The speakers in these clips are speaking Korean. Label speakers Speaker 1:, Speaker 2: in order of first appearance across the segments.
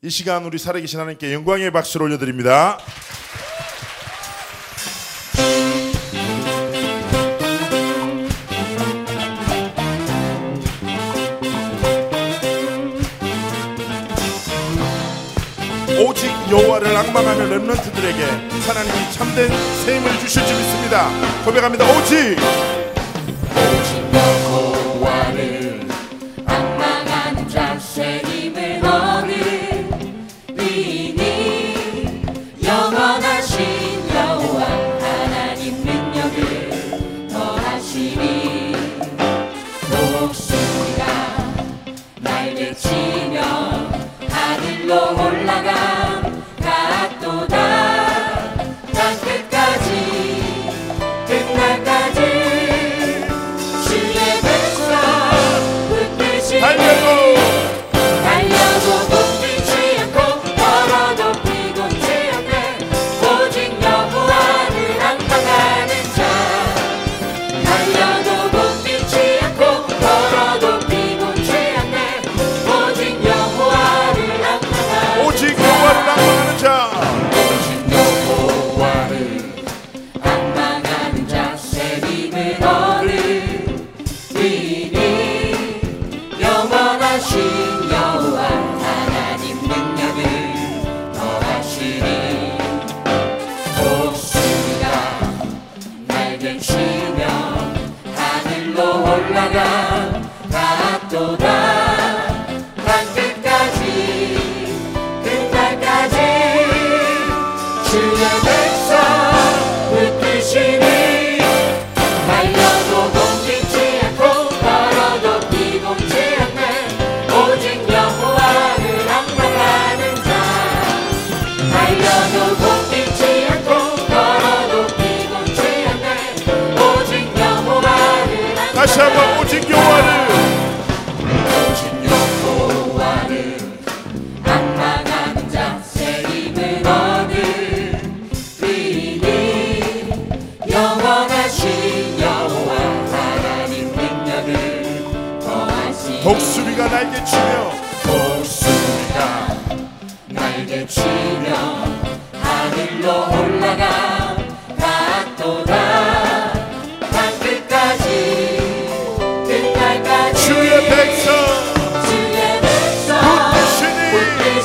Speaker 1: 이 시간 우리 살아계신 하나님께 영광의 박수를 올려드립니다. 오직 여호와를 악망하는 렘넌트들에게 하나님이 참된 셈을 주실 줄 믿습니다. 고백합니다. 오직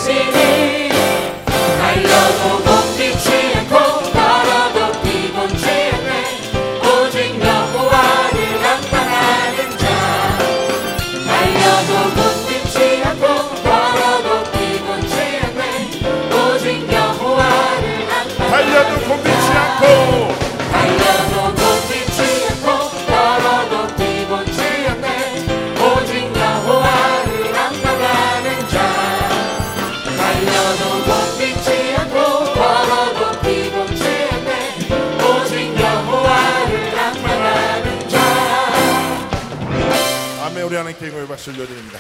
Speaker 2: 붙
Speaker 1: 박수를 올려드립니다.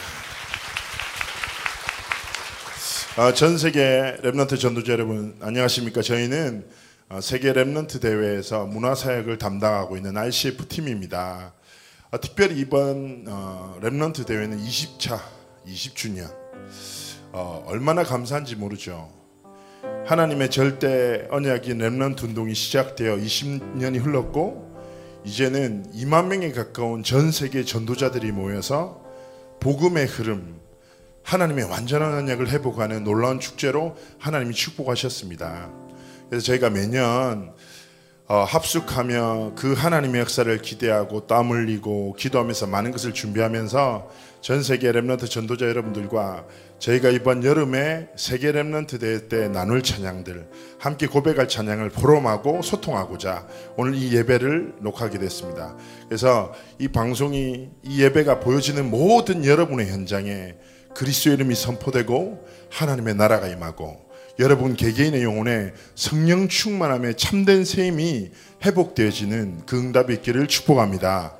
Speaker 1: 아, 전 세계 Remnant 전도자 여러분 안녕하십니까? 저희는 어, 세계 Remnant 대회에서 문화사역을 담당하고 있는 RCF 팀입니다. 아, 특별히 이번 어, Remnant 대회는 20차, 20주년 어, 얼마나 감사한지 모르죠. 하나님의 절대 언약인 Remnant 운동이 시작되어 20년이 흘렀고 이제는 2만 명에 가까운 전 세계 전도자들이 모여서 복음의 흐름, 하나님의 완전한 언약을 회복하는 놀라운 축제로 하나님이 축복하셨습니다. 그래서 저희가 매년 어, 합숙하며 그 하나님의 역사를 기대하고 땀 흘리고 기도하면서 많은 것을 준비하면서 전 세계 렘넌트 전도자 여러분들과 저희가 이번 여름에 세계 렘넌트 대회 때 나눌 찬양들 함께 고백할 찬양을 포럼하고 소통하고자 오늘 이 예배를 녹화하게 됐습니다. 그래서 이 방송이 이 예배가 보여지는 모든 여러분의 현장에 그리스도 이름이 선포되고 하나님의 나라가 임하고 여러분 개개인의 영혼에 성령 충만함에 참된 셈이 회복되어지는 그 응답이 있기를 축복합니다.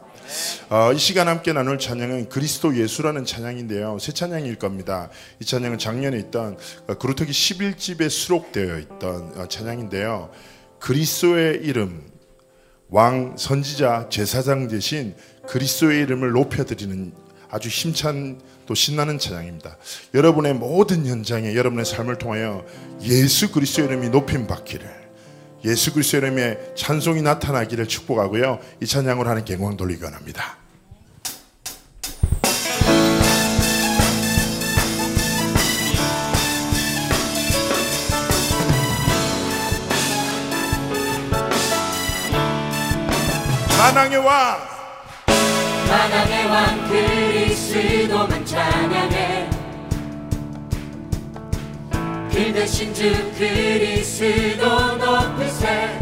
Speaker 1: 어, 이 시간 함께 나눌 찬양은 그리스도 예수라는 찬양인데요. 새 찬양일 겁니다. 이 찬양은 작년에 있던 어, 그루터기 11집에 수록되어 있던 어, 찬양인데요. 그리스도의 이름 왕 선지자 제사장 대신 그리스도의 이름을 높여드리는 아주 힘찬 또 신나는 찬양입니다. 여러분의 모든 현장에 여러분의 삶을 통하여 예수 그리스도의 이름이 높임 받기를 예수 그리스도의 이름의 찬송이 나타나기를 축복하고요. 이 찬양을 하나님께 영광 돌리기 원합니다. 만왕의 왕
Speaker 2: 만왕의 왕 그 그 대신 주 그리스도 높으세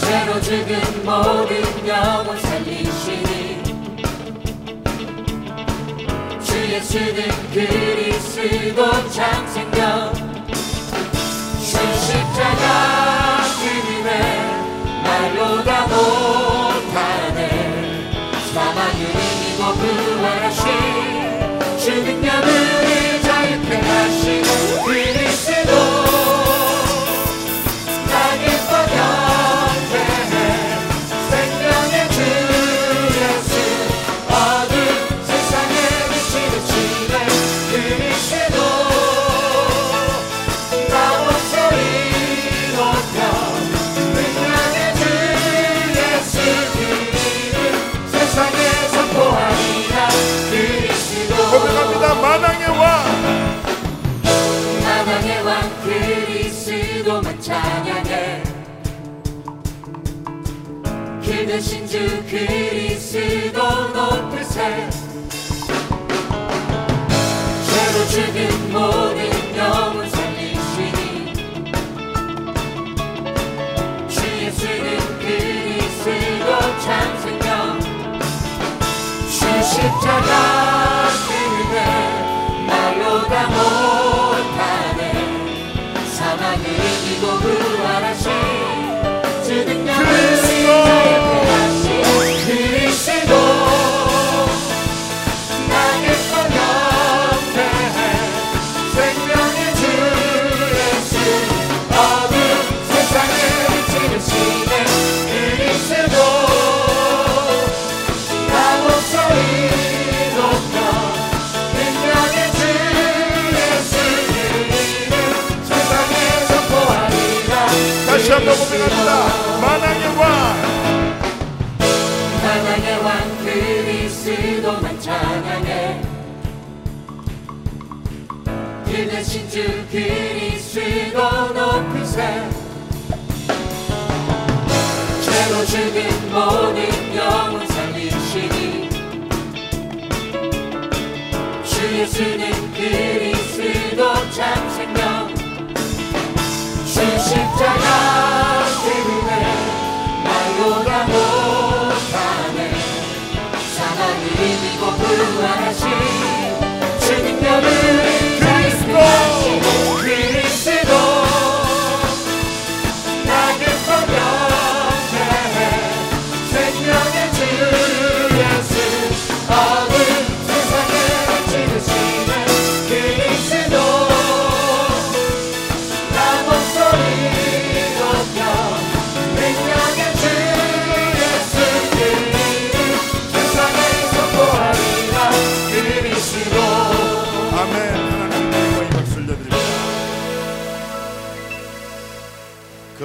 Speaker 2: 죄로 죽은 모든 영혼 살리시니. 주 예수는 그리스도 창생명. 주 십자가 말로 다못 그리스도
Speaker 1: 고백합니다. 만왕의 왕.
Speaker 2: 만왕의 왕 그리스도만 찬양해 길 대신 주 그리스도 높으세 죄로 죽은 모든 영혼 살리시니. 주 예수는 그리스도 참 생명. 주 십자가 그림에 말로 다 못하네. 사망을 이기고 부활하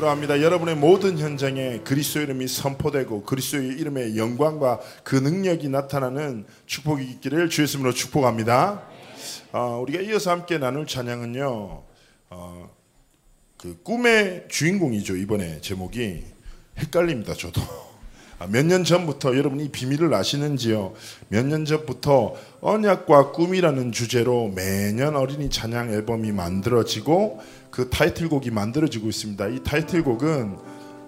Speaker 1: 그러합니다. 여러분의 모든 현장에 그리스도 이름이 선포되고 그리스도의 이름의 영광과 그 능력이 나타나는 축복이 있기를 주 예수님으로 축복합니다. 어, 우리가 이어서 함께 나눌 찬양은요. 어, 그 꿈의 주인공이죠. 이번에 제목이 헷갈립니다. 저도. 아, 몇년 전부터 여러분이 비밀을 아시는지요? 몇 년 전부터 언약과 꿈이라는 주제로 매년 어린이 찬양 앨범이 만들어지고 그 타이틀곡이 만들어지고 있습니다. 이 타이틀곡은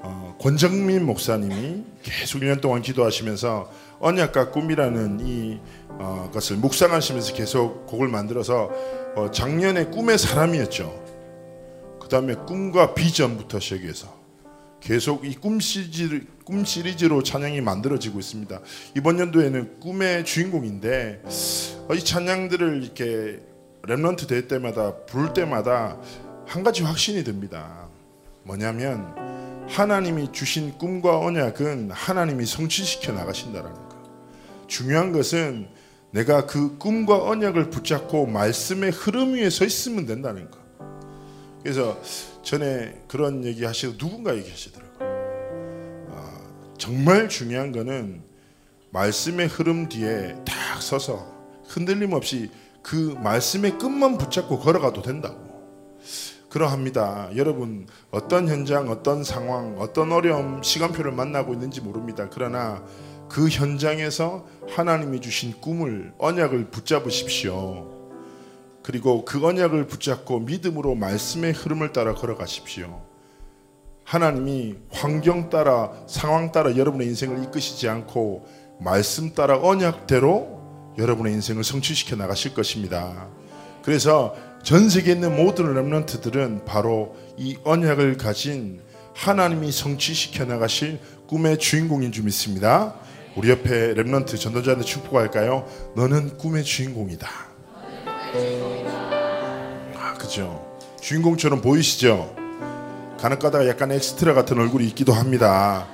Speaker 1: 어, 권정민 목사님이 계속 1년 동안 기도하시면서 언약과 꿈이라는 이 어, 것을 묵상하시면서 계속 곡을 만들어서 어, 작년에 꿈의 사람이었죠. 그 다음에 꿈과 비전부터 시작해서 계속 이 꿈 시리즈 꿈 시리즈로 찬양이 만들어지고 있습니다. 이번 연도에는 꿈의 주인공인데 어, 이 찬양들을 이렇게 렘넌트 될 때마다 부를 때마다 한 가지 확신이 듭니다. 뭐냐면 하나님이 주신 꿈과 언약은 하나님이 성취시켜 나가신다라는 거. 중요한 것은 내가 그 꿈과 언약을 붙잡고 말씀의 흐름 위에 서 있으면 된다는 거. 그래서 전에 그런 얘기 하시고 누군가 얘기하시더라고요. 아, 정말 중요한 거는 말씀의 흐름 뒤에 딱 서서 흔들림 없이 그 말씀의 끝만 붙잡고 걸어가도 된다고. 그러합니다. 여러분 어떤 현장, 어떤 상황, 어떤 어려움, 시간표를 만나고 있는지 모릅니다. 그러나 그 현장에서 하나님이 주신 꿈을 언약을 붙잡으십시오. 그리고 그 언약을 붙잡고 믿음으로 말씀의 흐름을 따라 걸어가십시오. 하나님이 환경 따라 상황 따라 여러분의 인생을 이끄시지 않고 말씀 따라 언약대로 여러분의 인생을 성취시켜 나가실 것입니다. 그래서 전 세계에 있는 모든 렘넌트들은 바로 이 언약을 가진 하나님이 성취시켜 나가실 꿈의 주인공인 줄 믿습니다. 우리 옆에 렘넌트 전도자한테 축복할까요? 너는 꿈의 주인공이다. 아, 그죠. 주인공처럼 보이시죠? 간혹 가다가 약간 엑스트라 같은 얼굴이 있기도 합니다.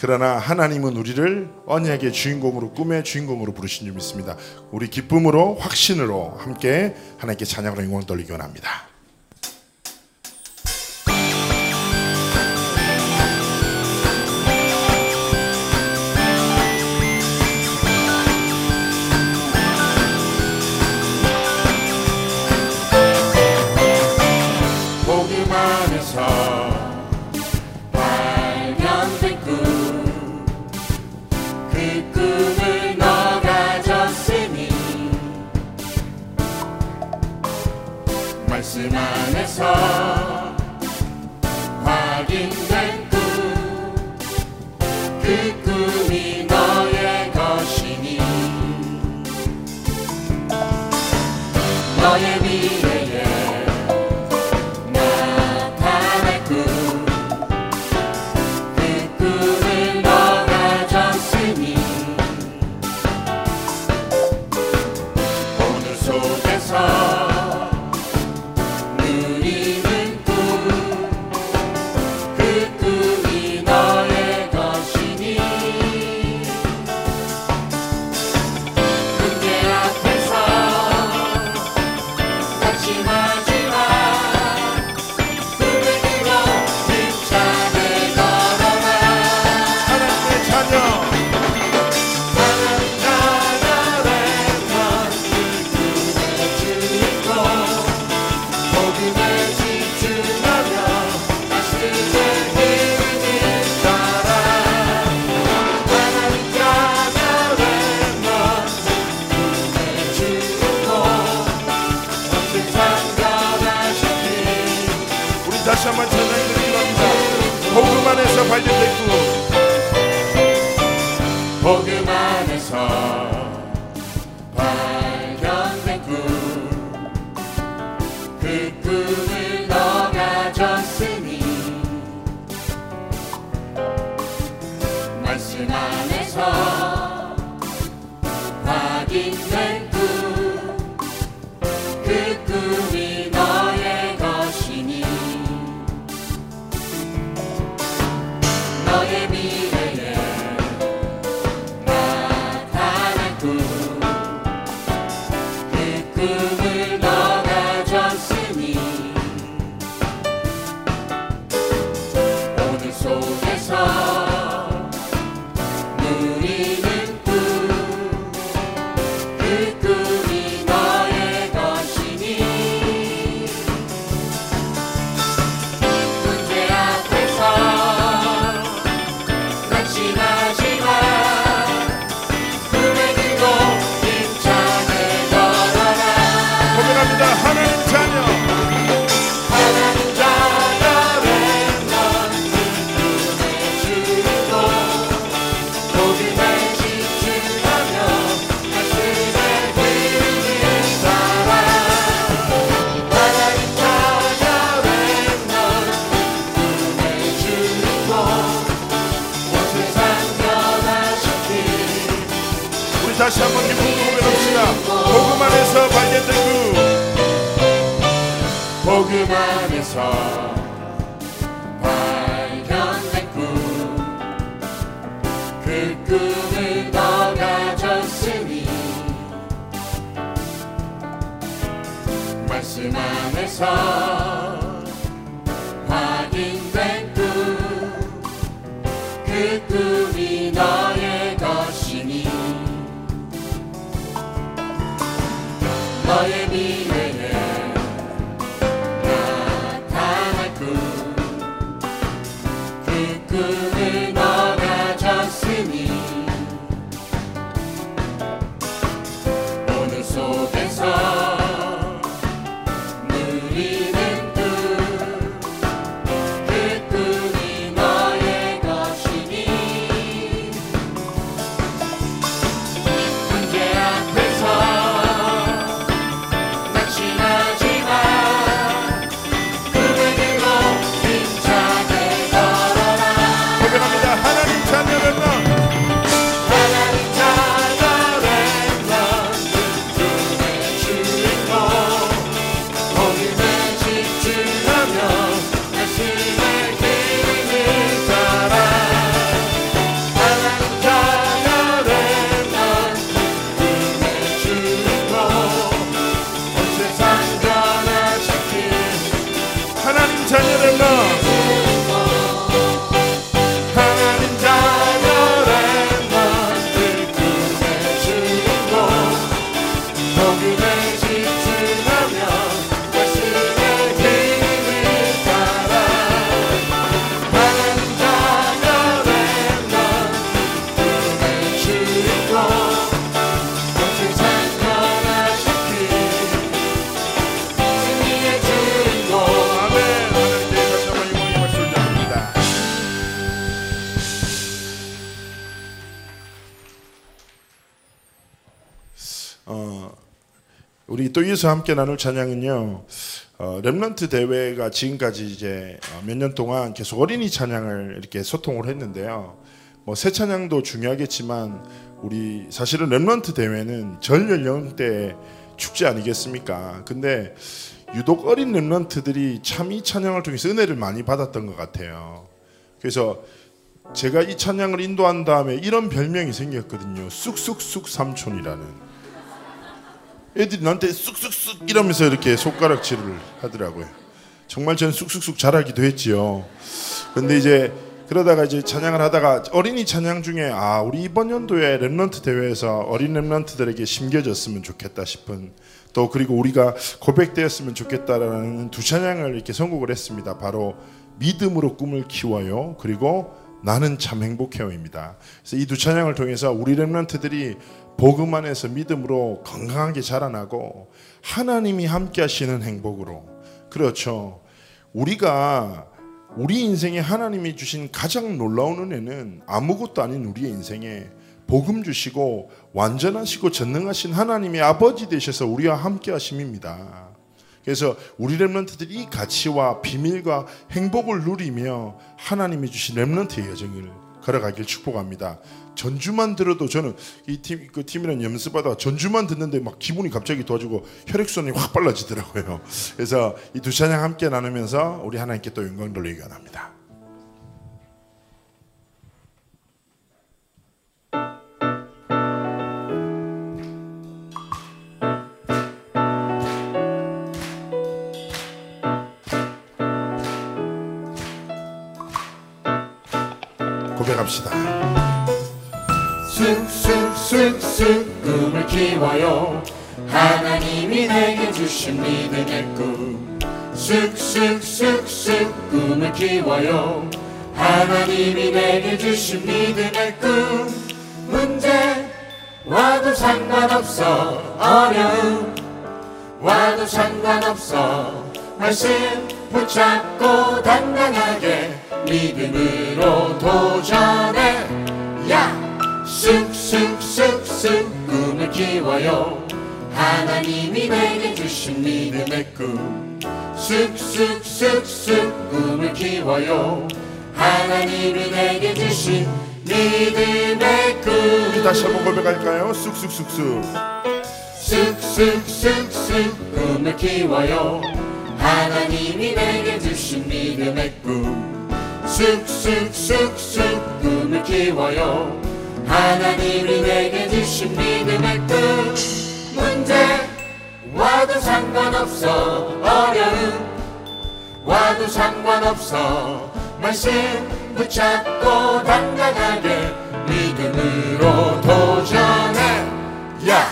Speaker 1: 그러나 하나님은 우리를 언약의 주인공으로 꿈의 주인공으로 부르신 줄 믿습니다. 우리 기쁨으로 확신으로 함께 하나님께 찬양으로 영광 돌리기 원합니다.
Speaker 2: 말씀 안에서 확인된 꿈, 그 꿈이 너의 것이니 너의
Speaker 1: 안 이어서 함께 나눌 찬양은요. 어, 렘넌트 대회가 지금까지 이제 어, 몇년 동안 계속 어린이 찬양을 이렇게 소통을 했는데요. 뭐 새 찬양도 중요하겠지만 우리 사실은 렘넌트 대회는 전 연령대 축제 아니겠습니까? 근데 유독 어린 렘넌트들이 참 이 찬양을 통해서 은혜를 많이 받았던 것 같아요. 그래서 제가 이 찬양을 인도한 다음에 이런 별명이 생겼거든요. 쑥쑥쑥 삼촌이라는. 애들이 나한테 쑥쑥쑥 이러면서 이렇게 손가락질을 하더라고요. 정말 전 쑥쑥쑥 잘하기도 했지요. 근데 이제 그러다가 이제 찬양을 하다가 어린이 찬양 중에 아 우리 이번 연도에 랩런트 대회에서 어린 랩런트들에게 심겨졌으면 좋겠다 싶은 또 그리고 우리가 고백되었으면 좋겠다라는 두 찬양을 이렇게 선곡을 했습니다. 바로 믿음으로 꿈을 키워요. 그리고 나는 참 행복해요입니다. 그래서 이 두 찬양을 통해서 우리 랩런트들이 복음 안에서 믿음으로 건강하게 자라나고 하나님이 함께 하시는 행복으로 그렇죠. 우리가 우리 인생에 하나님이 주신 가장 놀라운 은혜는 아무것도 아닌 우리의 인생에 복음 주시고 완전하시고 전능하신 하나님의 아버지 되셔서 우리와 함께 하심입니다. 그래서 우리 렘넌트들이 이 가치와 비밀과 행복을 누리며 하나님이 주신 렘넌트의 여정을 걸어가길 축복합니다. 전주만 들어도 저는 이 팀 그 팀이랑 연습하다 전주만 듣는데 막 기분이 갑자기 좋아지고 혈액순환이 확 빨라지더라고요. 그래서 이 두 찬양 함께 나누면서 우리 하나님께 또 영광 돌리기 원합니다. 고백합시다.
Speaker 2: 쑥쑥쑥쑥 꿈을 키워요. 하나님이 내게 주신 믿음의 꿈 쑥쑥쑥쑥 꿈을 키워요. 하나님이 내게 주신 믿음의 꿈 문제 와도 상관없어. 어려움 와도 상관없어. 말씀 붙잡고 단단하게 믿음으로 도전해. 야! 쑥쑥쑥쑥 꿈을 키워요. 하나님이 내게 주신 믿음의 꿈. 쑥쑥쑥쑥 꿈을 키워요. 하나님이 내게 주신 믿음의 꿈.
Speaker 1: 우리 다시 한번 고백할까요? 쑥쑥쑥쑥.
Speaker 2: 쑥쑥쑥쑥 꿈을 키워요. 하나님이 내게 주신 믿음의 꿈 쑥쑥쑥쑥 꿈을 키워요. 하나님이 내게 주신 믿음의 꿈 문제 와도 상 상관없어 어려움. 와도 상관없어 말씀 붙잡고 당당하게 믿음으로 도전해. 야!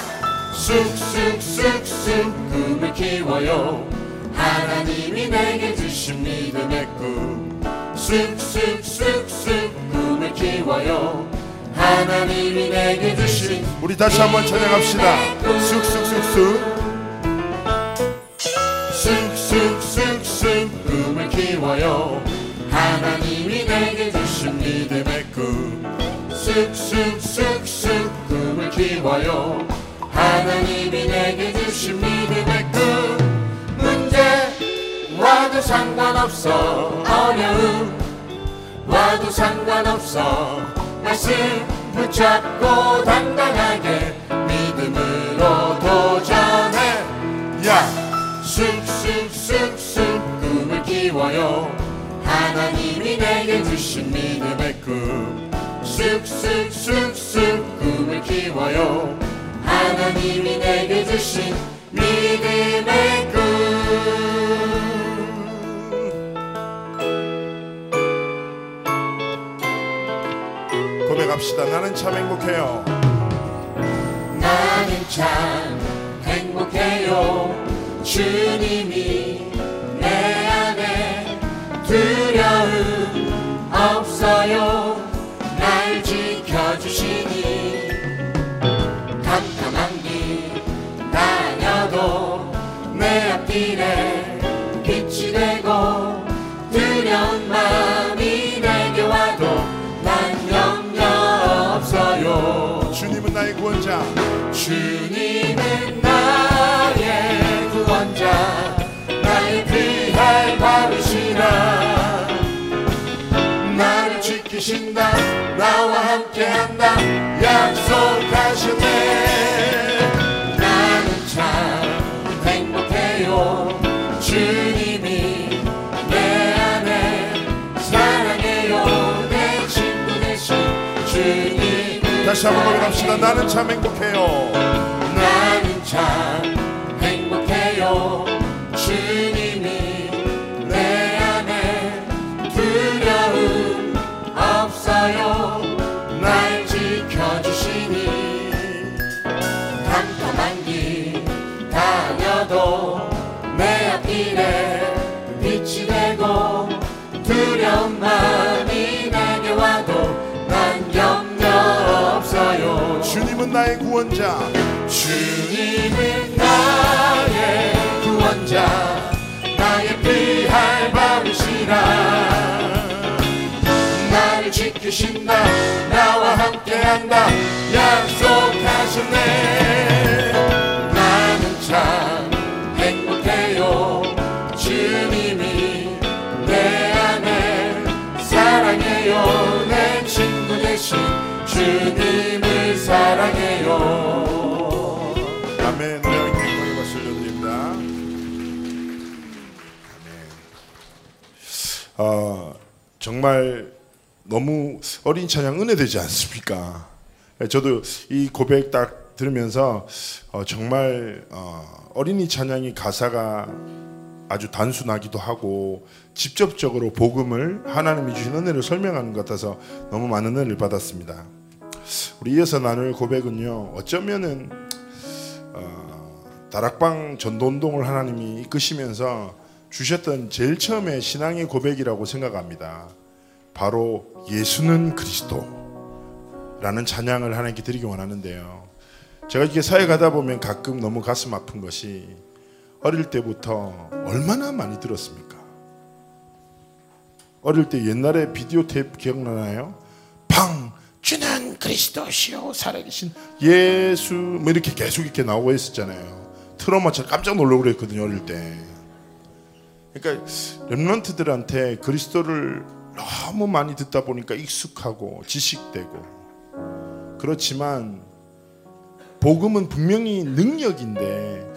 Speaker 2: 쑥쑥쑥쑥 꿈을 키워요. 하나님이 내게 주신 믿음의 꿈 쑥쑥쑥쑥 꿈을 키워요. 하나님이 내게 주신
Speaker 1: 우리 다시 한번 찬양합시다. 쑥쑥쑥쑥.
Speaker 2: 쑥쑥쑥쑥 꿈을 키워요. 하나님이 내게 주신 믿음의 꿈. 쑥쑥쑥쑥 꿈을 키워요. 하나님이 내게 주신 믿음의 와도 상관없어 어려움. 와도 상관없어 말씀 붙잡고 당당하게 믿음으로 도전해.
Speaker 1: 야!
Speaker 2: 쑥쑥쑥쑥 꿈을 키워요. 하나님이 내게 주신 믿음의 꿈. 쑥쑥쑥쑥 꿈을 키워요. 하나님이 내게 주신 믿음의 꿈
Speaker 1: 고백합시다. 나는 참 행복해요.
Speaker 2: 나는 참 행복해요 주님이 내 안에 두려움 없어요 나와 함께한다. 약속하셨네. 나는 참 행복해요. 주님이 내 안에 사랑해요. 내 친구 대신 주님
Speaker 1: 다시 한번 고백합시다. 나는 참 행복해요.
Speaker 2: 나는 참
Speaker 1: 나의 구원자.
Speaker 2: 주님은 나의 구원자. 나의 피할 바르시라. 나를 지키신다. 나와 함께한다. 약속하셨네. 나는 참 행복해요. 주님이 내 안에 사랑해요. 내 친구 대신 주님
Speaker 1: 정말 너무 어린 찬양 은혜되지 않습니까? 저도 이 고백 딱 들으면서 어, 정말 어, 어린이 찬양이 가사가 아주 단순하기도 하고 직접적으로 복음을 하나님이 주신 은혜를 설명하는 것 같아서 너무 많은 은혜를 받았습니다. 우리 이어서 나눌 고백은요. 어쩌면은 어, 다락방 전도운동을 하나님이 이끄시면서 주셨던 제일 처음에 신앙의 고백이라고 생각합니다. 바로 예수는 그리스도라는 찬양을 하나님께 드리기 원하는데요. 제가 이렇게 사회 가다 보면 가끔 너무 가슴 아픈 것이 어릴 때부터 얼마나 많이 들었습니까? 어릴 때 옛날에 비디오 테이프 기억나나요? 방 주는 그리스도시요 살아계신 예수 뭐 이렇게 계속 이렇게 나오고 있었잖아요. 트라우마처럼 깜짝 놀라고 그랬거든요 어릴 때. 그러니까 렘런트들한테 그리스도를 너무 많이 듣다 보니까 익숙하고 지식되고 그렇지만 복음은 분명히 능력인데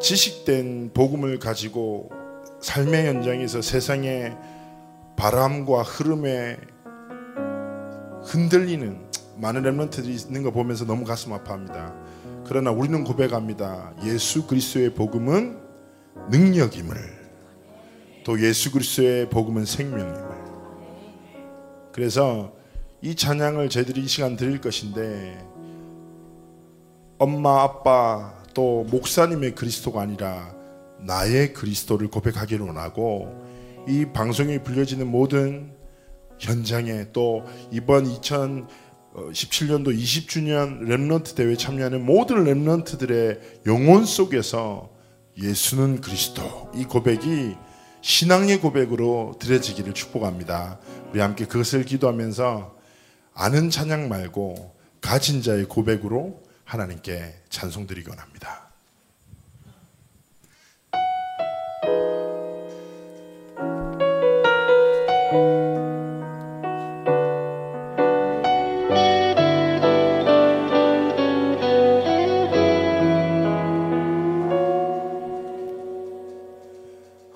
Speaker 1: 지식된 복음을 가지고 삶의 현장에서 세상의 바람과 흐름에 흔들리는 많은 렘런트들이 있는 거 보면서 너무 가슴 아파합니다. 그러나 우리는 고백합니다. 예수 그리스도의 복음은 능력임을 또 예수 그리스도의 복음은 생명임을 그래서 이 찬양을 저희들이 이 시간 드릴 것인데 엄마 아빠 또 목사님의 그리스도가 아니라 나의 그리스도를 고백하기를 원하고 이 방송이 불려지는 모든 현장에 또 이번 2017년도 20주년 Remnant 대회 참여하는 모든 Remnant들의 영혼 속에서 예수는 그리스도 이 고백이 신앙의 고백으로 드려지기를 축복합니다. 우리 함께 그것을 기도하면서 아는 찬양 말고 가진 자의 고백으로 하나님께 찬송드리기 원합니다.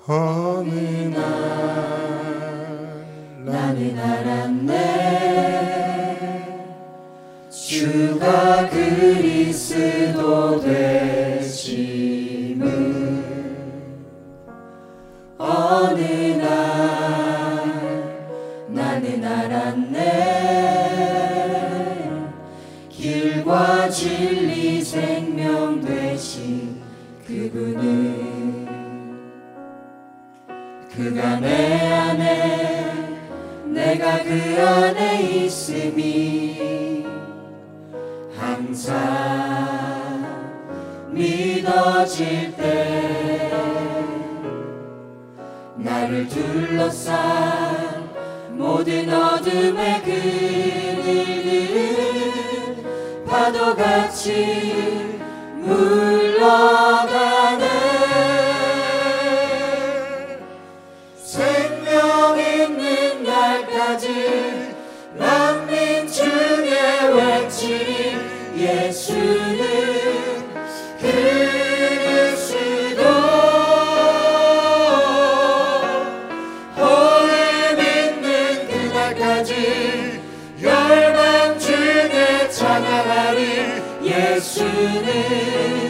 Speaker 1: 어느
Speaker 2: 나는 알았네 주가 그리스도 되심을 어느 날 나는 알았네 길과 진리 생명 되신 그분을 그가 내 안에 내가 그 안에 있음이 항상 믿어질 때 나를 둘러싼 모든 어둠의 그늘들 파도같이 물러가 예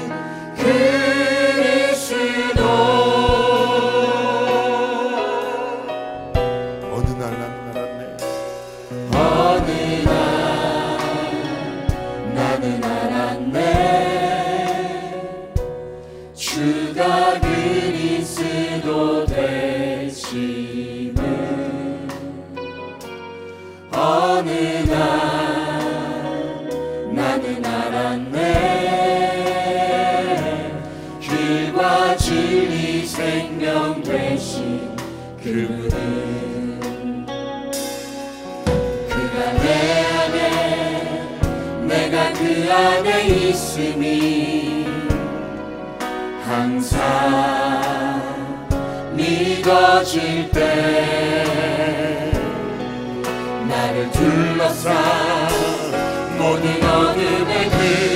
Speaker 2: 있음이 항상 믿어질 때 나를 둘러싼 모든 어둠의 그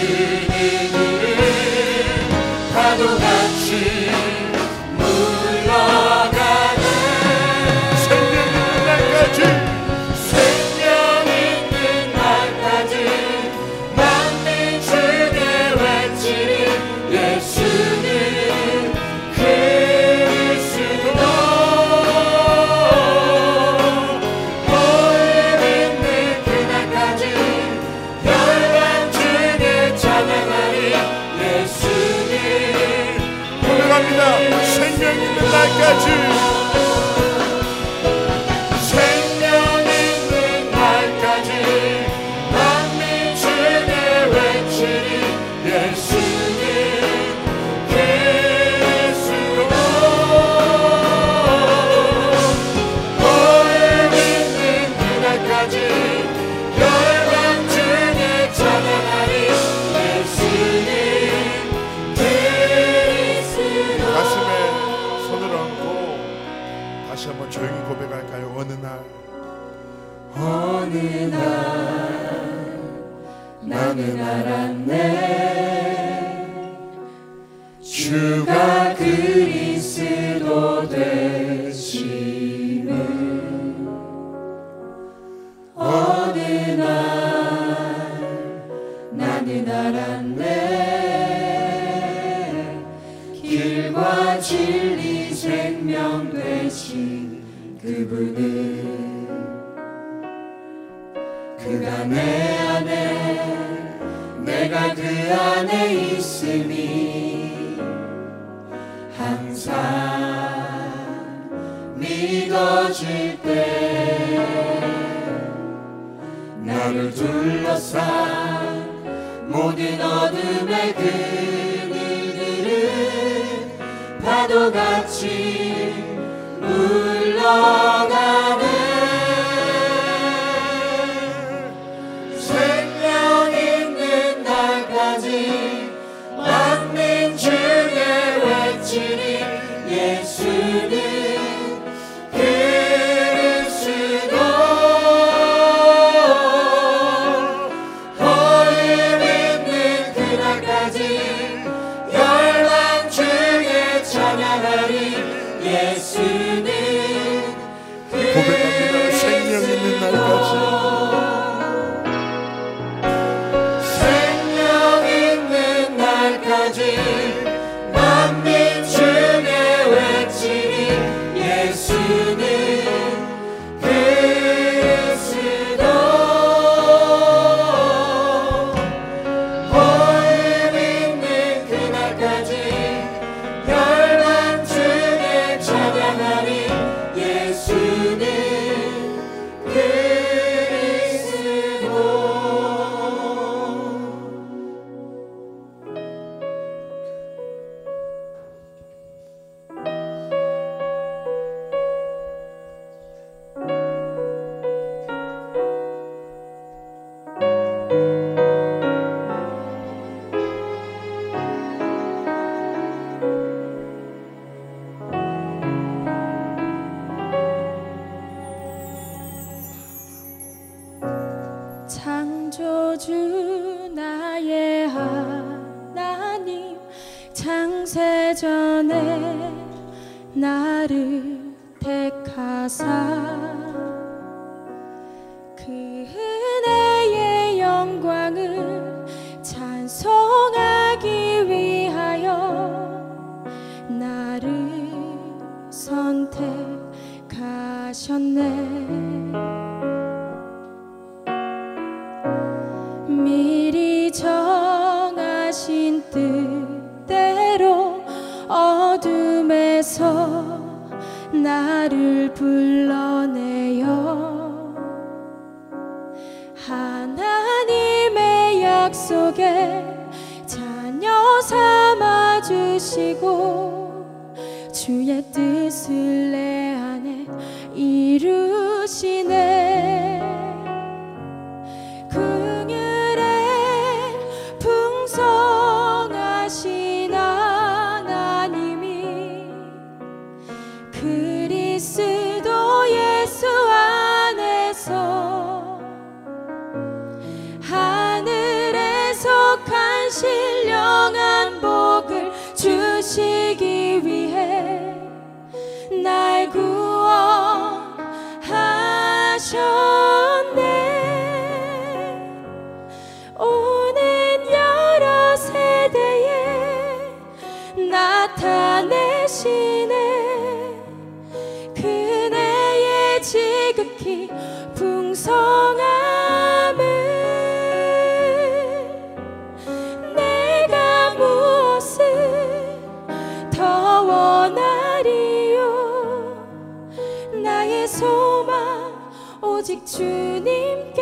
Speaker 3: 주님께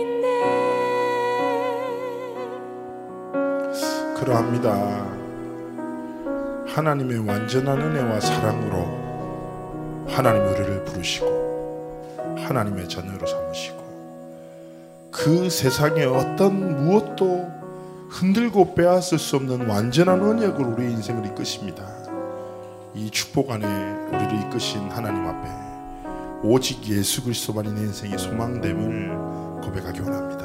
Speaker 3: 있네
Speaker 1: 그러합니다. 하나님의 완전한 은혜와 사랑으로 하나님 우리를 부르시고 하나님의 자녀로 삼으시고 그 세상의 어떤 무엇도 흔들고 빼앗을 수 없는 완전한 언약으로 우리 인생을 이끄십니다. 이 축복 안에 우리를 이끄신 하나님 앞에 오직 예수 그리스도만이 내 인생의 소망됨을 고백하기 원합니다.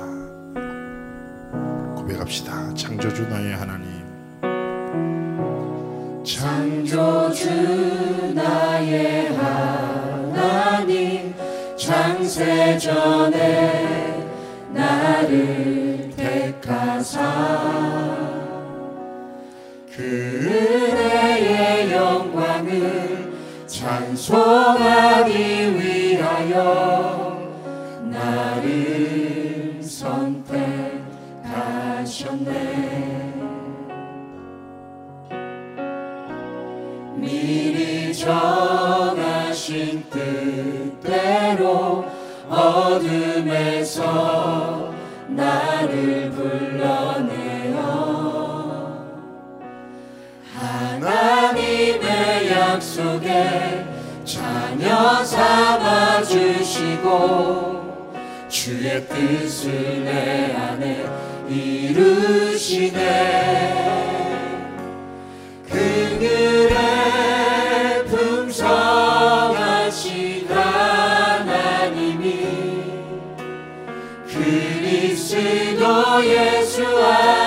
Speaker 1: 고백합시다. 창조주 나의 하나님.
Speaker 2: 창조주 나의 하나님 창세전에 나를 택하사. 그의 영광을 찬송하기 위하여 나를 선택하셨네. 미리 전 때로 어둠에서 나를 불러내어 하나님의 약속에 자녀 삼아 주시고 주의 뜻을 내 안에 이루시네. 我耶，主啊。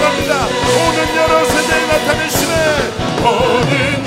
Speaker 1: 나갑니다. 오늘 여러 세대에 나타내시네
Speaker 2: 오늘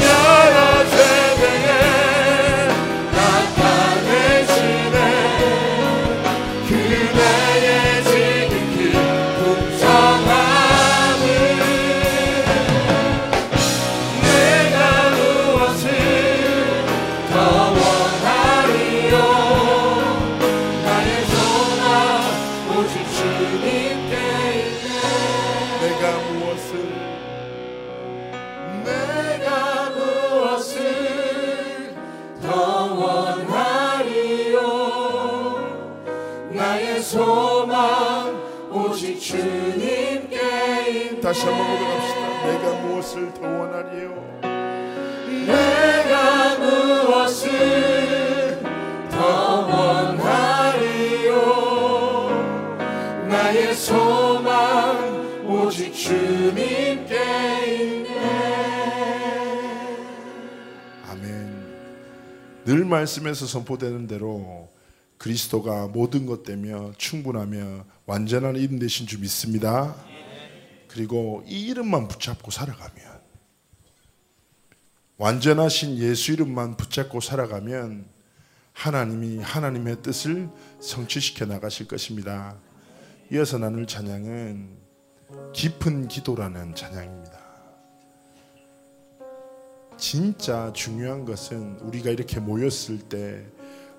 Speaker 2: 무엇을 더 원하리요?
Speaker 1: 내가 무엇을
Speaker 2: 더 원하리요? 나의 소망 오직 주님께 있네. 아멘. 늘 말씀에서 선포되는 대로 그리스도가 모든 것 되며 충분하며 완전한 이름 되신 줄 믿습니다. 그리고 이 이름만 붙잡고 살아가면 완전하신 예수 이름만 붙잡고 살아가면 하나님이 하나님의 뜻을 성취시켜 나가실 것입니다. 이어서 나눌 찬양은 깊은 기도라는 찬양입니다. 진짜 중요한 것은 우리가 이렇게 모였을 때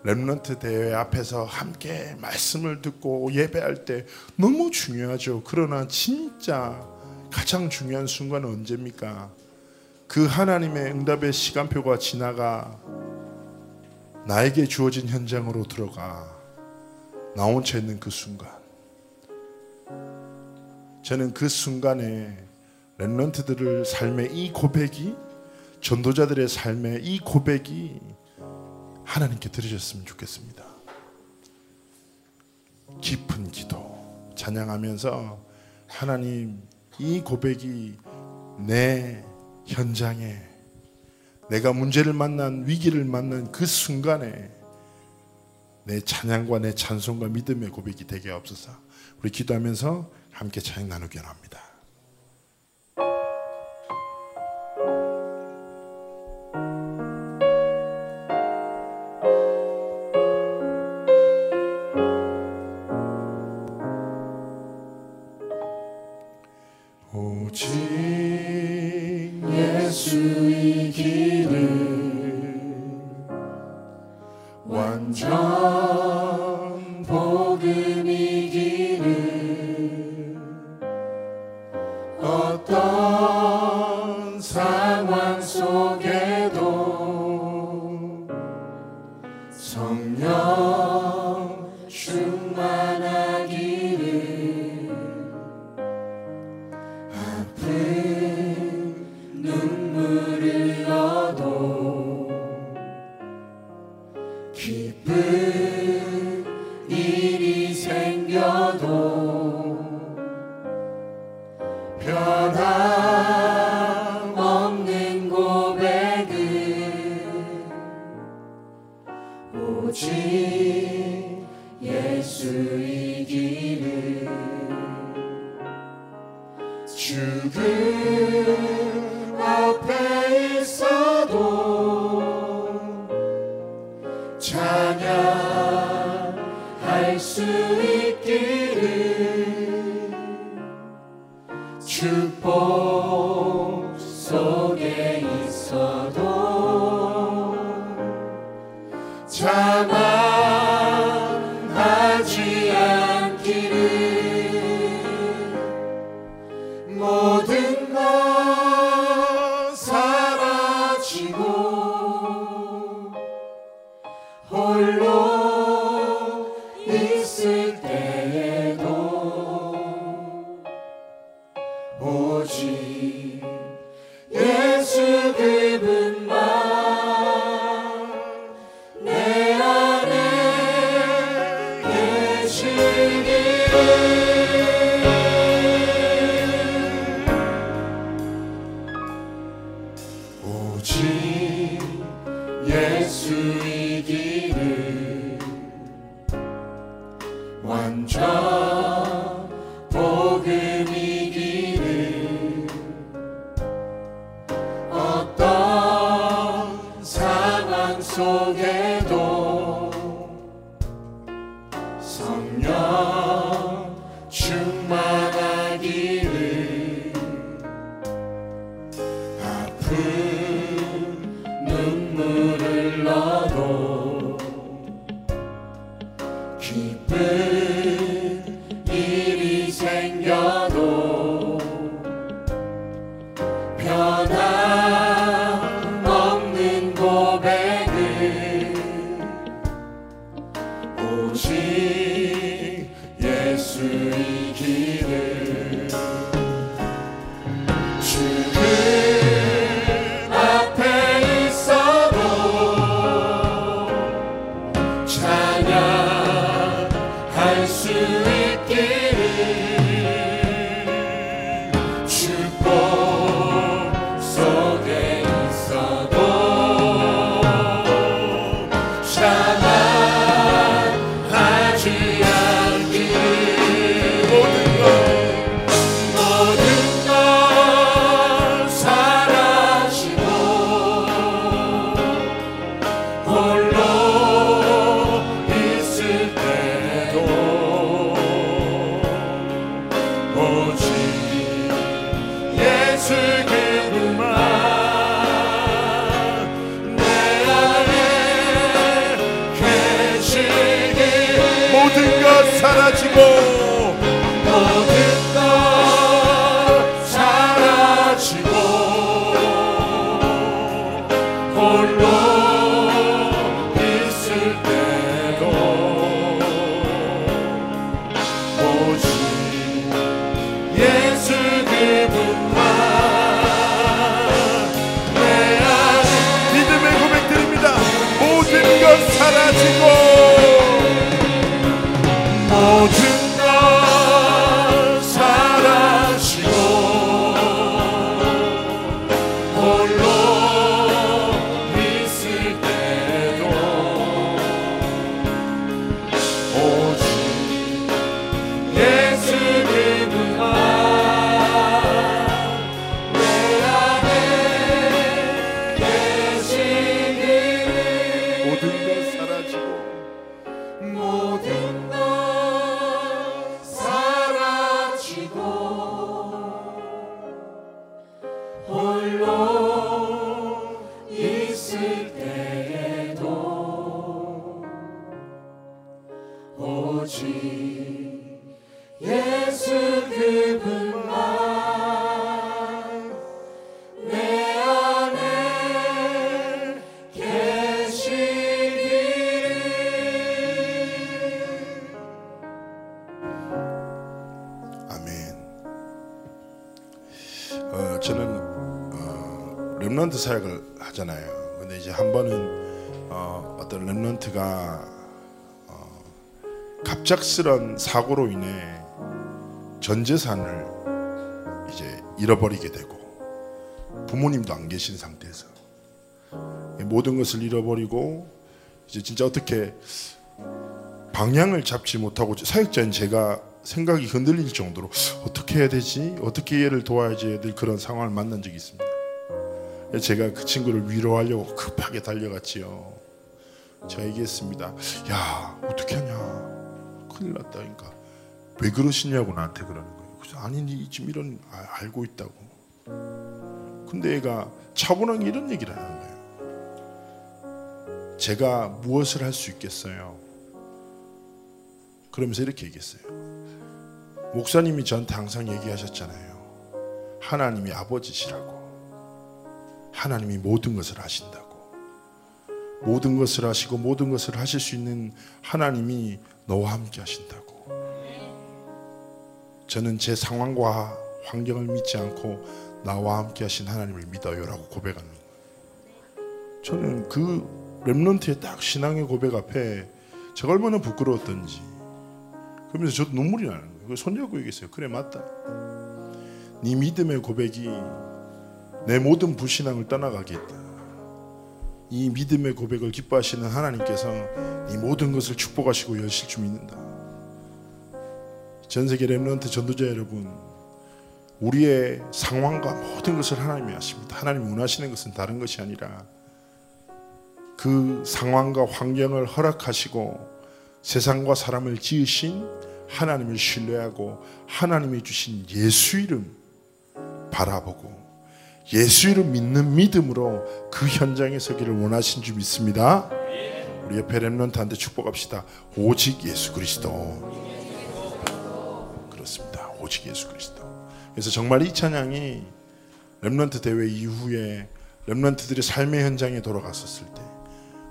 Speaker 2: 렘넌트 대회 앞에서 함께 말씀을 듣고 예배할 때 너무 중요하죠. 그러나 진짜 가장 중요한 순간은 언제입니까? 그 하나님의 응답의 시간표가 지나가 나에게 주어진 현장으로 들어가 나 혼자 있는 그 순간. 저는 그 순간에 렘넌트들을 삶의 이 고백이 전도자들의 삶의 이 고백이 하나님께 들으셨으면 좋겠습니다. 깊은 기도 찬양하면서 하나님 이 고백이 내 현장에 내가 문제를 만난 위기를 만난 그 순간에 내 찬양과 내 찬송과 믿음의 고백이 되게 없어서 우리 기도하면서 함께 찬양 나누기 원합니다.
Speaker 1: 렘넌트 사역을 하잖아요. 근데 이제 한 번은 어, 어떤 렘넌트가 어, 갑작스런 사고로 인해 전 재산을 이제 잃어버리게 되고 부모님도 안 계신 상태에서 모든 것을 잃어버리고 이제 진짜 어떻게 방향을 잡지 못하고 사역자인 제가 생각이 흔들릴 정도로 어떻게 해야 되지? 어떻게 얘를 도와야지 늘 그런 상황을 만난 적이 있습니다. 제가 그 친구를 위로하려고 급하게 달려갔지요. 제가 얘기했습니다. 야 어떻게 하냐? 큰일 났다. 그러니까 왜 그러시냐고 나한테 그러는 거예요. 그래서 아니 니 지금 이런 아, 알고 있다고. 근데 얘가 차분하게 이런 얘기를 하는 거예요. 제가 무엇을 할 수 있겠어요? 그러면서 이렇게 얘기했어요. 목사님이 저한테 항상 얘기하셨잖아요. 하나님이 아버지시라고. 하나님이 모든 것을 하신다고. 모든 것을 하시고 모든 것을 하실 수 있는 하나님이 너와 함께 하신다고. 저는 제 상황과 환경을 믿지 않고 나와 함께 하신 하나님을 믿어요라고 고백하는. 저는 그 렘넌트의 딱 신앙의 고백 앞에 제가 얼마나 부끄러웠던지 그러면서 저도 눈물이 나는 거예요. 그 손잡고 얘기했어요. 그래 맞다. 네 믿음의 고백이 내 모든 불신앙을 떠나가게 했다. 이 믿음의 고백을 기뻐하시는 하나님께서 이 모든 것을 축복하시고 여실 줄 믿는다. 전 세계 렘넌트 전도자 여러분, 우리의 상황과 모든 것을 하나님이 아십니다. 하나님이 원하시는 것은 다른 것이 아니라 그 상황과 환경을 허락하시고 세상과 사람을 지으신 하나님을 신뢰하고 하나님이 주신 예수 이름 바라보고 예수 이름 믿는 믿음으로 그 현장에 서기를 원하신 줄 믿습니다. 우리 옆에 렘넌트한테 축복합시다. 오직 예수 그리스도. 그렇습니다. 오직 예수 그리스도. 그래서 정말 이 찬양이 렘넌트 대회 이후에 렘넌트들이 삶의 현장에 돌아갔었을 때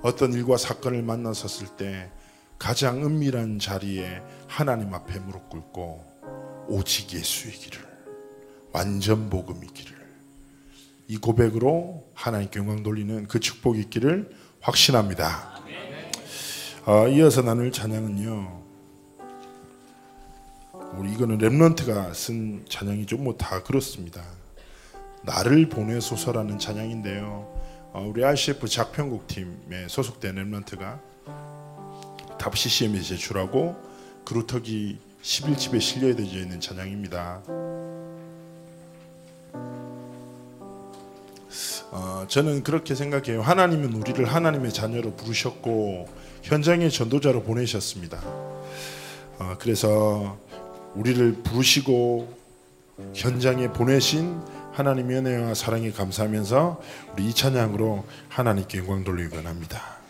Speaker 1: 어떤 일과 사건을 만났었을 때 가장 은밀한 자리에 하나님 앞에 무릎 꿇고 오직 예수의 길을 완전 복음의 길을 이 고백으로 하나님께 영광 돌리는 그 축복이 있기를 확신합니다. 어, 이어서 나눌 찬양은요. 우리 이거는 렘넌트가 쓴 찬양이죠. 뭐 다 그렇습니다. 나를 보내소서라는 찬양인데요. 어, 우리 RCF 작편곡 팀에 소속된 렘넌트가 답 CCM에 제출하고 그루터기 11집에 실려져 있는 찬양입니다. 어, 저는 그렇게 생각해요. 하나님은 우리를 하나님의 자녀로 부르셨고 현장의 전도자로 보내셨습니다. 어, 그래서 우리를 부르시고 현장에 보내신 하나님의 은혜와 사랑에 감사하면서 우리 이 찬양으로 하나님께 영광 돌리기 원합니다.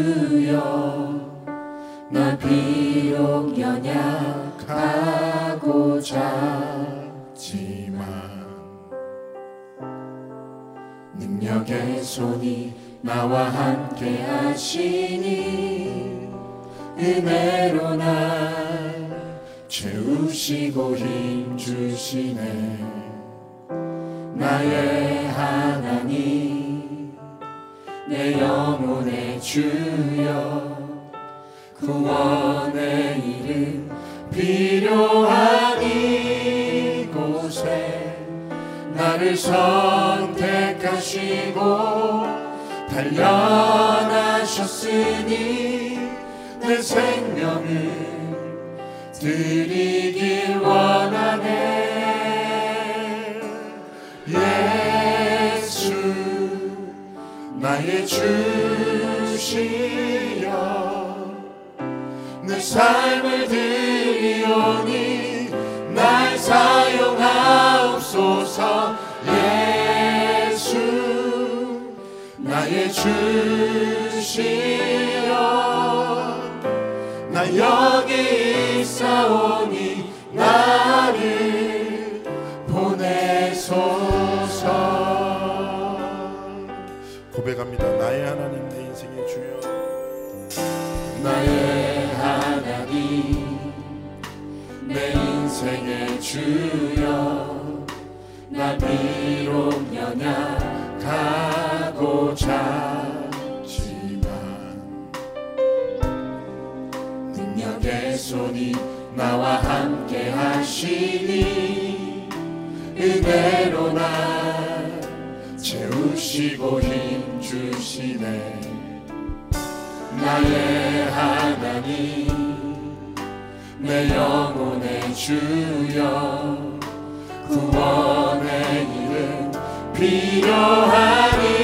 Speaker 2: 주여 나 비록 연약하고자
Speaker 1: 지만
Speaker 2: 능력의 손이 나와 함께 하시니 은혜로 날 채우시고 힘 주시네. 나의 하나님 내 영혼의 주여 구원의 이름 필요한 이곳에 나를 선택하시고 단련하셨으니 내 생명을 드리길 원하네 나의 주시여 내 삶을 드리오니 날 사용하옵소서. 예수 나의 주시여 나 여기 있사오니
Speaker 1: 고백합니다. 나의 하나님 내 인생의 주여.
Speaker 2: 나의 하나님 내 인생의 주여 나 비록 연약하고자
Speaker 1: 지만
Speaker 2: 능력의 손이 나와 함께 하시니 은혜로 날 채우시고 힘 주시네. 나의 하나님 내 영혼의 주여 구원의 필요한 이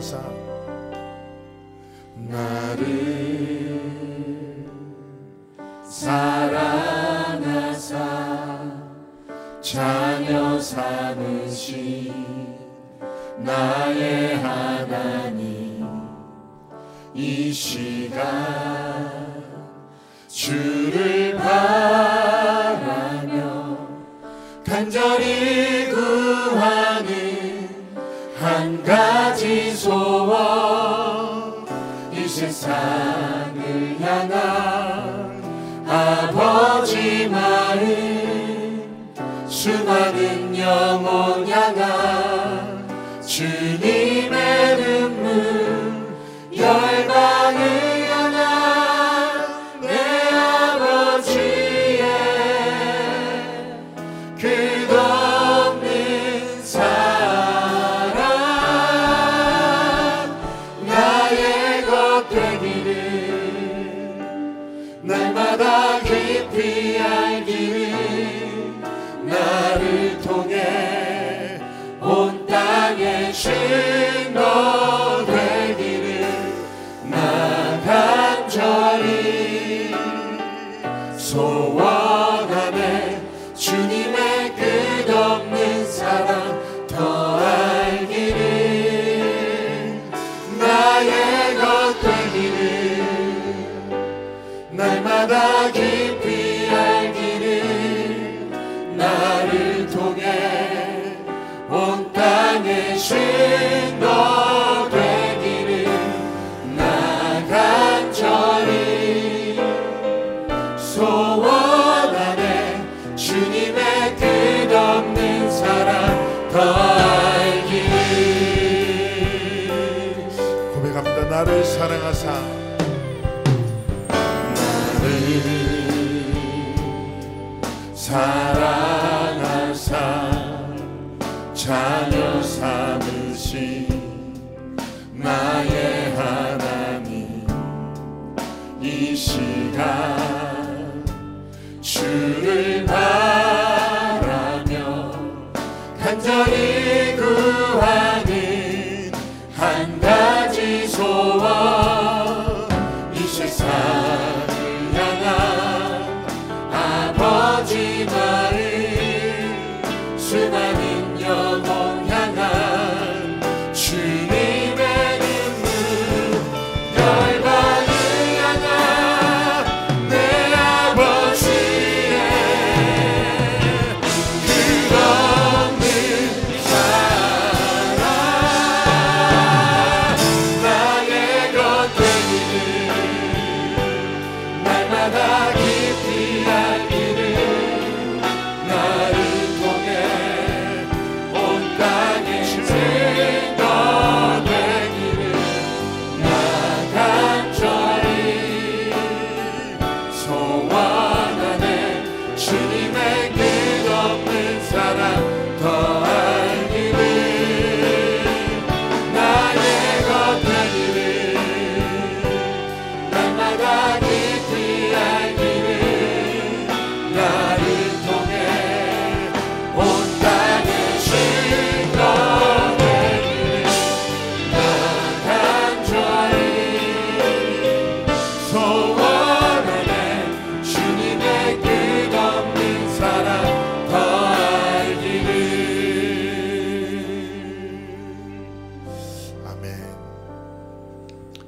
Speaker 1: 사랑하사
Speaker 2: 나를 사랑하사 자녀 삼으신 나의 하나님 이 시간 주를 바라며 간절히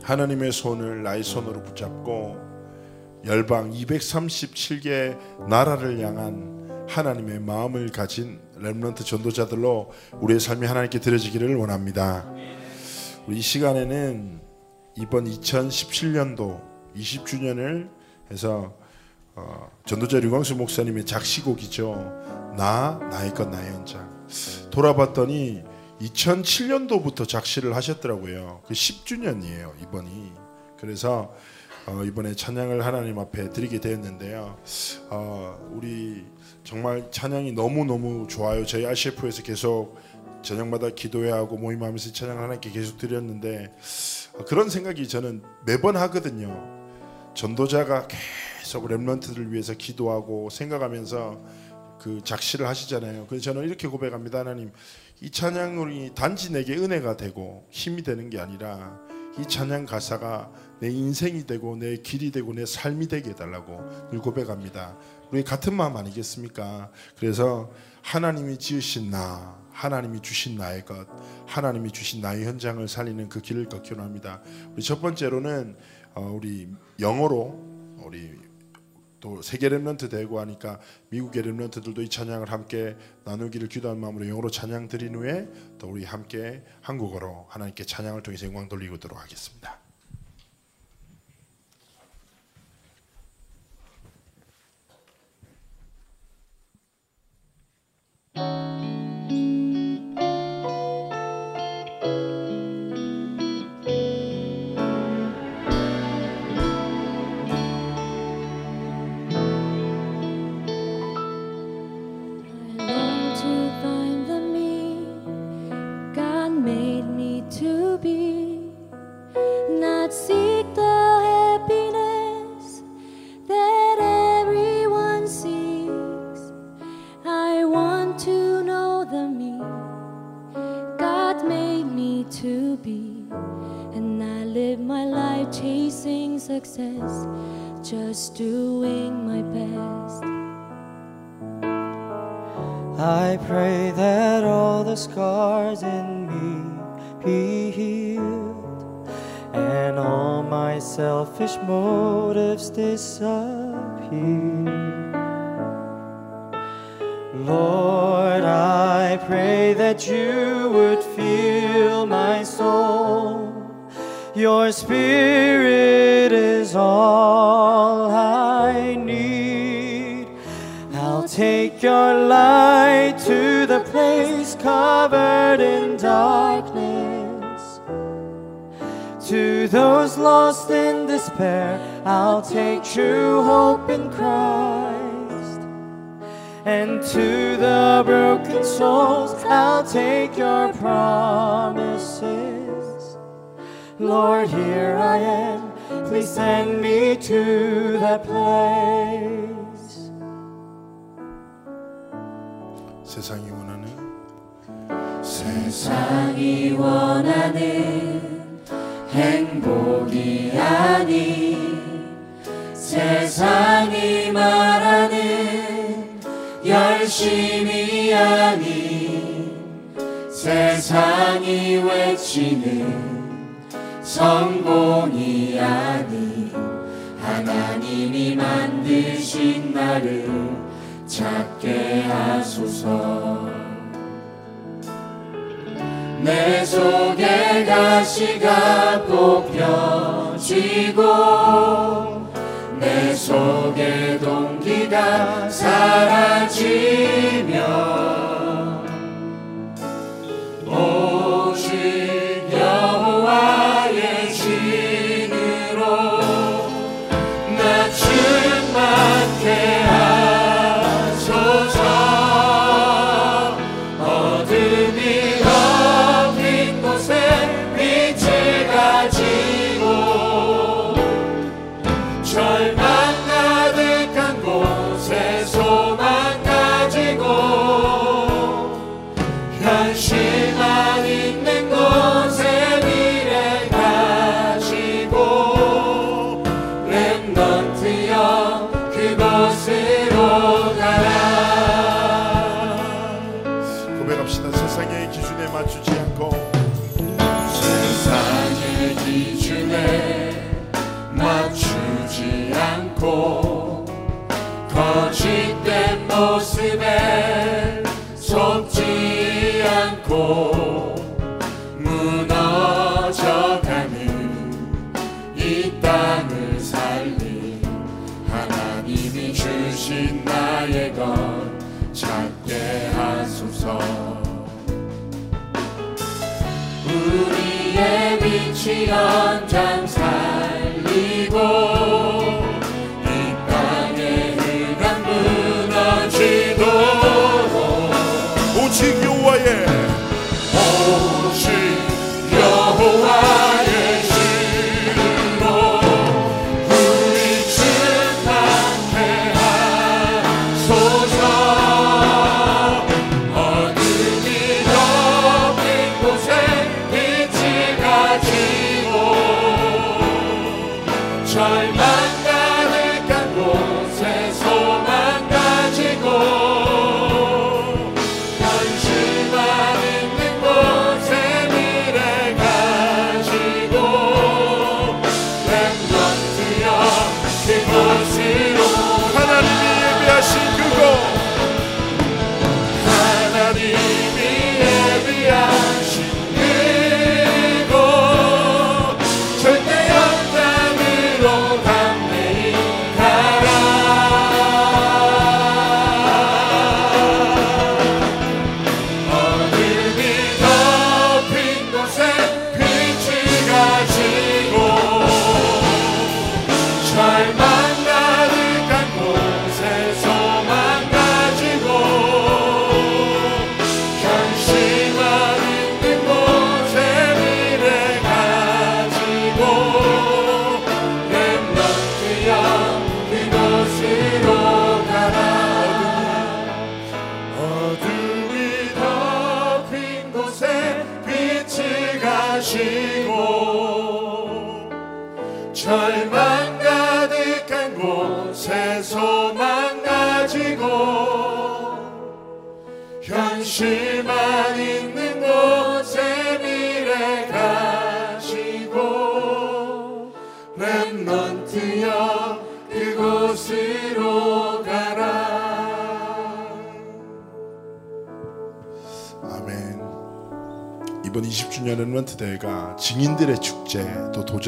Speaker 1: 하나님의 손을 나의 손으로 붙잡고 열방 237개 나라를 향한 하나님의 마음을 가진 렘넌트 전도자들로 우리의 삶이 하나님께 드려지기를 원합니다. 우리 이 시간에는 이번 2017년도 20주년을 해서 어, 전도자 류광수 목사님의 작시곡이죠. 나 나의 것 나의 연장. 돌아봤더니 2007년도부터 작시를 하셨더라고요. 그 10주년이에요 이번이. 그래서 어, 이번에 찬양을 하나님 앞에 드리게 되었는데요. 어, 우리 정말 찬양이 너무 너무 좋아요. 저희 RCF에서 계속 저녁마다 기도회 하고 모임하면서 찬양을 하나님께 계속 드렸는데 어, 그런 생각이 저는 매번 하거든요. 전도자가 계속 렘런트들을 위해서 기도하고 생각하면서 그 작시를 하시잖아요. 그래서 저는 이렇게 고백합니다. 하나님, 이 찬양이 단지 내게 은혜가 되고 힘이 되는 게 아니라 이 찬양 가사가 내 인생이 되고 내 길이 되고 내 삶이 되게 해달라고 늘 고백합니다. 우리 같은 마음 아니겠습니까? 그래서 하나님이 지으신 나, 하나님이 주신 나의 것, 하나님이 주신 나의 현장을 살리는 그 길을 걷기로 합니다. 우리 첫 번째로는 어, 우리 영어로 우리 또 세계 렘런트 되고 하니까 미국의 렘런트들도 이 찬양을 함께 나누기를 기도한 마음으로 영어로 찬양 드린 후에 또 우리 함께 한국어로 하나님께 찬양을 통해서 영광 돌리도록 하겠습니다.
Speaker 3: just doing my best.
Speaker 4: I pray that all the scars in me be healed and all my selfish motives disappear. Lord, I pray that you would fill my soul. Your spirit is all. Your light to the place covered in darkness. To those lost in despair, I'll take true hope in Christ. And to the broken souls, I'll take your promises. Lord, here I am. Please send me to that place.
Speaker 1: 세상이 원하는
Speaker 2: 세상이 원하는 행복이 아닌 세상이 말하는 열심이 아닌 세상이 외치는 성공이 아닌 하나님이 만드신 나를 찾게 하소서. 내 속에 가시가 뽑혀지고 내 속에 동기가 사라지며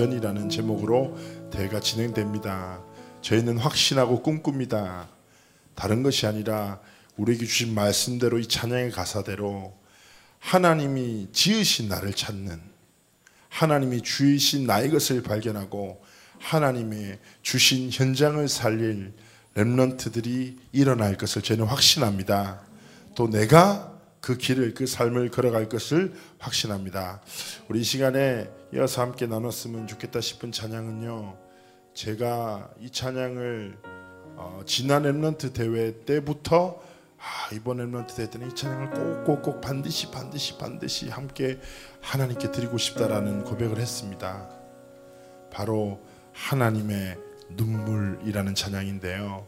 Speaker 1: 또 도전이라는 제목으로 대회가 진행됩니다. 저희는 확신하고 꿈꿉니다. 다른 것이 아니라 우리에게 주신 말씀대로 이 찬양의 가사대로 하나님이 지으신 나를 찾는 하나님이 주이신 나의 것을 발견하고 하나님의 주신 현장을 살릴 렘런트들이 일어날 것을 저는 확신합니다. 또 내가 그 길을 그 삶을 걸어갈 것을 확신합니다. 우리 이 시간에 이어서 함께 나눴으면 좋겠다 싶은 찬양은요. 제가 이 찬양을 어, 지난 렘런트 대회 때부터 아, 이번 렘런트 대회 때는 이 찬양을 꼭꼭꼭 반드시 반드시 반드시 함께 하나님께 드리고 싶다라는 고백을 했습니다. 바로 하나님의 눈물이라는 찬양인데요.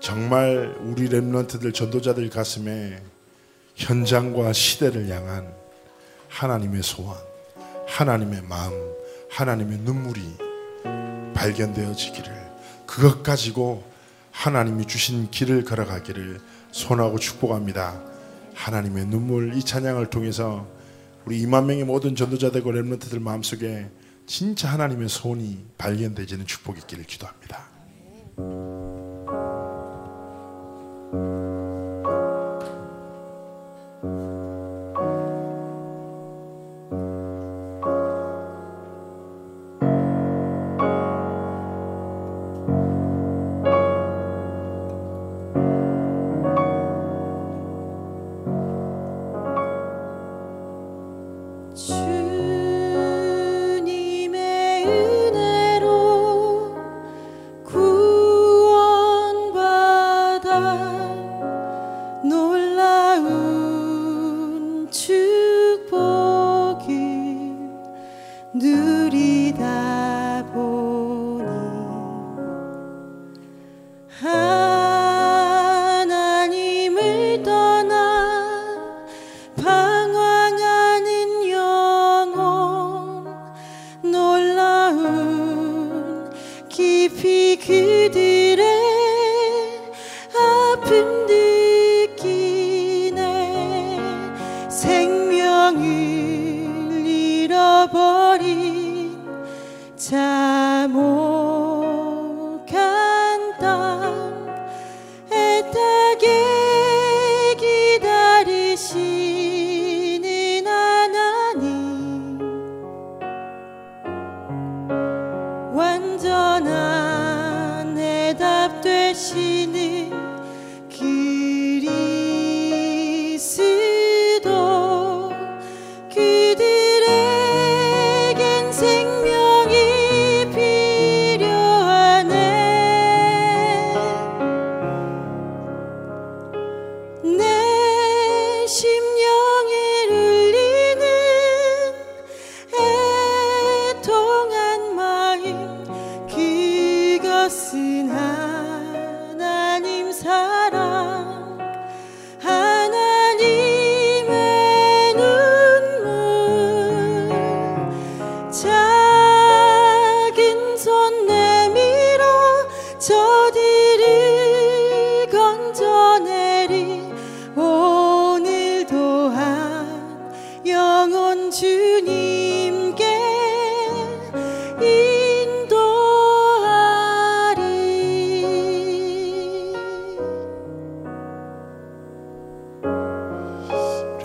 Speaker 1: 정말 우리 렘런트들 전도자들 가슴에 현장과 시대를 향한 하나님의 소원, 하나님의 마음, 하나님의 눈물이 발견되어지기를 그것 가지고 하나님이 주신 길을 걸어가기를 소원하고 축복합니다. 하나님의 눈물 이 찬양을 통해서 우리 2만 명의 모든 전도자들과 렘런트들 마음속에 진짜 하나님의 소원이 발견되지는 축복이 있기를 기도합니다.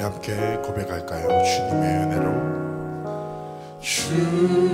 Speaker 1: 함께 고백할까요? 주님의 은혜로
Speaker 2: 하나님을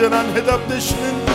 Speaker 1: 완전한 해답 되시는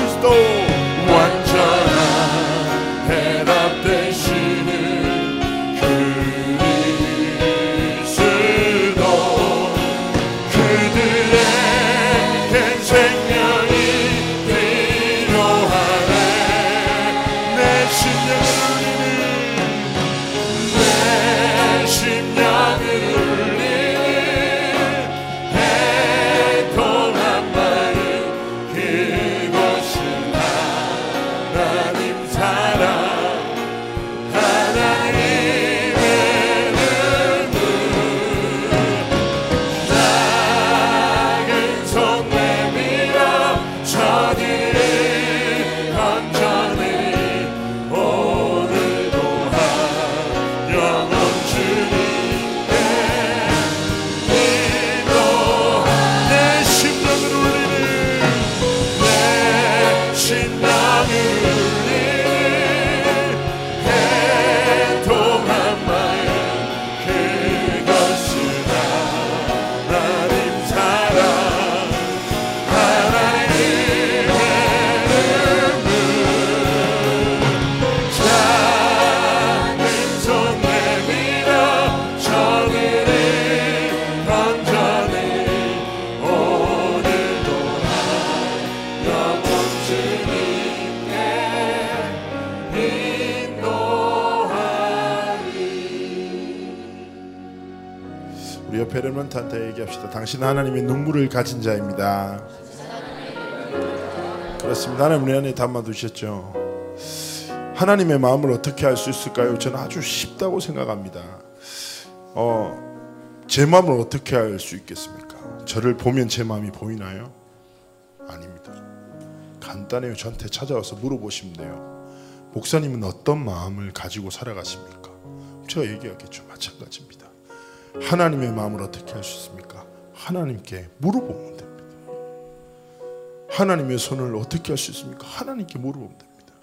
Speaker 1: 당신 하나님의 눈물을 가진 자입니다. 그렇습니다. 하나님 우리 안에 담아두셨죠. 하나님의 마음을 어떻게 알 수 있을까요? 저는 아주 쉽다고 생각합니다. 어, 제 마음을 어떻게 알 수 있겠습니까? 저를 보면 제 마음이 보이나요? 아닙니다. 간단해요. 저한테 찾아와서 물어보시면 돼요. 목사님은 어떤 마음을 가지고 살아가십니까? 제가 얘기하겠죠. 마찬가지입니다. 하나님의 마음을 어떻게 알 수 있습니까? 하나님께 물어보면 됩니다. 하나님의 손을 어떻게 할 수 있습니까? 하나님께 물어보면 됩니다.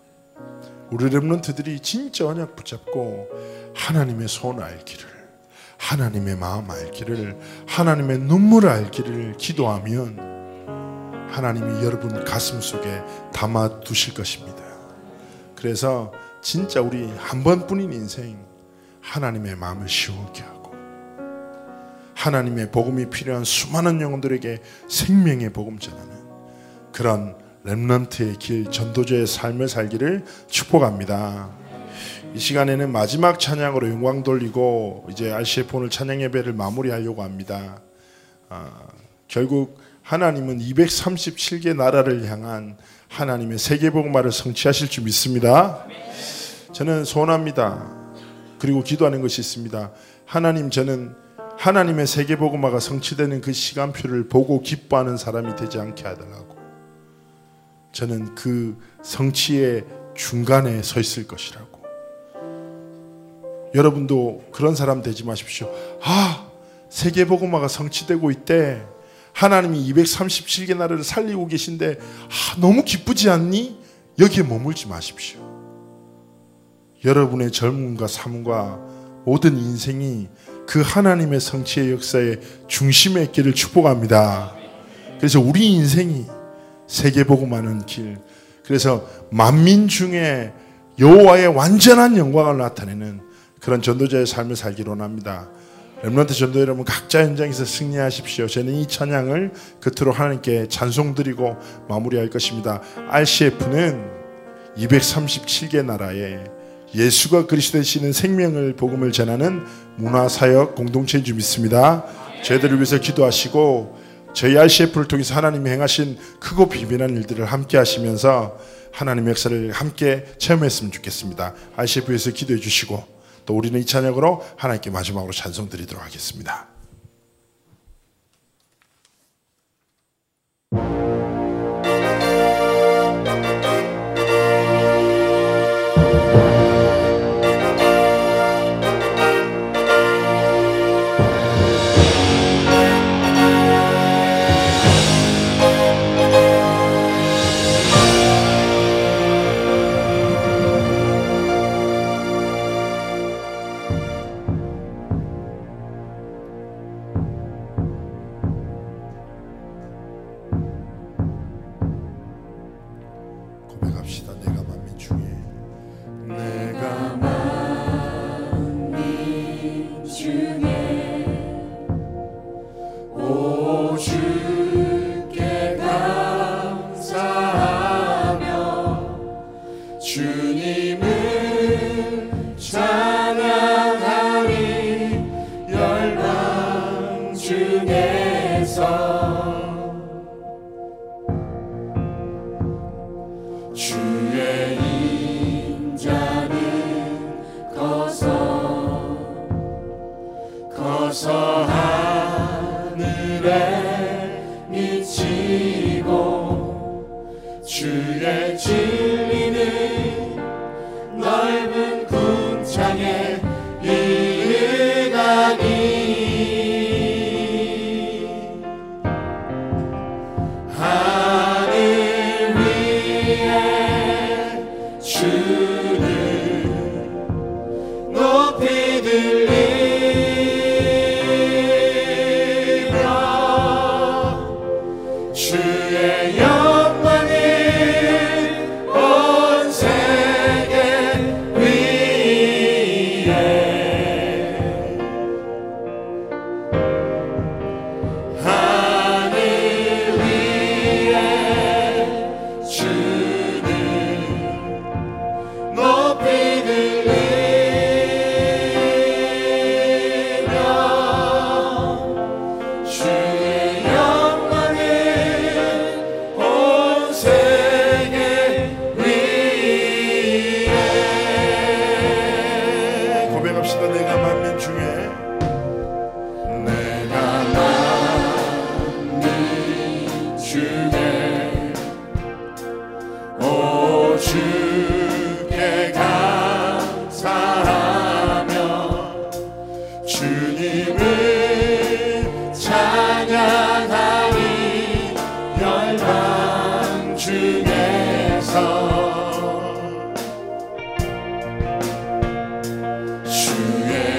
Speaker 1: 우리 렘런트들이 진짜 언약 붙잡고 하나님의 손 알기를 하나님의 마음 알기를 하나님의 눈물 알기를 기도하면 하나님이 여러분 가슴 속에 담아 두실 것입니다. 그래서 진짜 우리 한 번뿐인 인생 하나님의 마음을 시원케 하고 하나님의 복음이 필요한 수많은 영혼들에게 생명의 복음 전하는 그런 렘넌트의 길 전도자의 삶을 살기를 축복합니다. 이 시간에는 마지막 찬양으로 영광 돌리고 이제 RCF 오늘 찬양 예배를 마무리하려고 합니다. 아, 결국 하나님은 237개 나라를 향한 하나님의 세계복음화를 성취하실 줄 믿습니다. 저는 소원합니다. 그리고 기도하는 것이 있습니다. 하나님 저는 하나님의 세계 복음화가 성취되는 그 시간표를 보고 기뻐하는 사람이 되지 않게 하더라고. 저는 그 성취의 중간에 서 있을 것이라고. 여러분도 그런 사람 되지 마십시오. 아, 세계 복음화가 성취되고 있대. 하나님이 237개 나라를 살리고 계신데 아, 너무 기쁘지 않니? 여기에 머물지 마십시오. 여러분의 젊음과 삶과 모든 인생이 그 하나님의 성취의 역사의 중심에 있기를 축복합니다. 그래서 우리 인생이 세계복음하는 길. 그래서 만민 중에 여호와의 완전한 영광을 나타내는 그런 전도자의 삶을 살기를 원합니다. 렘넌트 전도 여러분 각자 현장에서 승리하십시오. 저는 이 찬양을 끝으로 하나님께 찬송 드리고 마무리할 것입니다. RCF는 237개 나라에 예수가 그리스도 되시는 생명을 복음을 전하는 문화 사역 공동체인 줄 믿습니다. 저희들을 위해서 기도하시고 저희 RCF를 통해서 하나님이 행하신 크고 비빈한 일들을 함께 하시면서 하나님의 역사를 함께 체험했으면 좋겠습니다. RCF에서 기도해 주시고 또 우리는 이 찬양으로 하나님께 마지막으로 찬송 드리도록 하겠습니다.
Speaker 2: 주의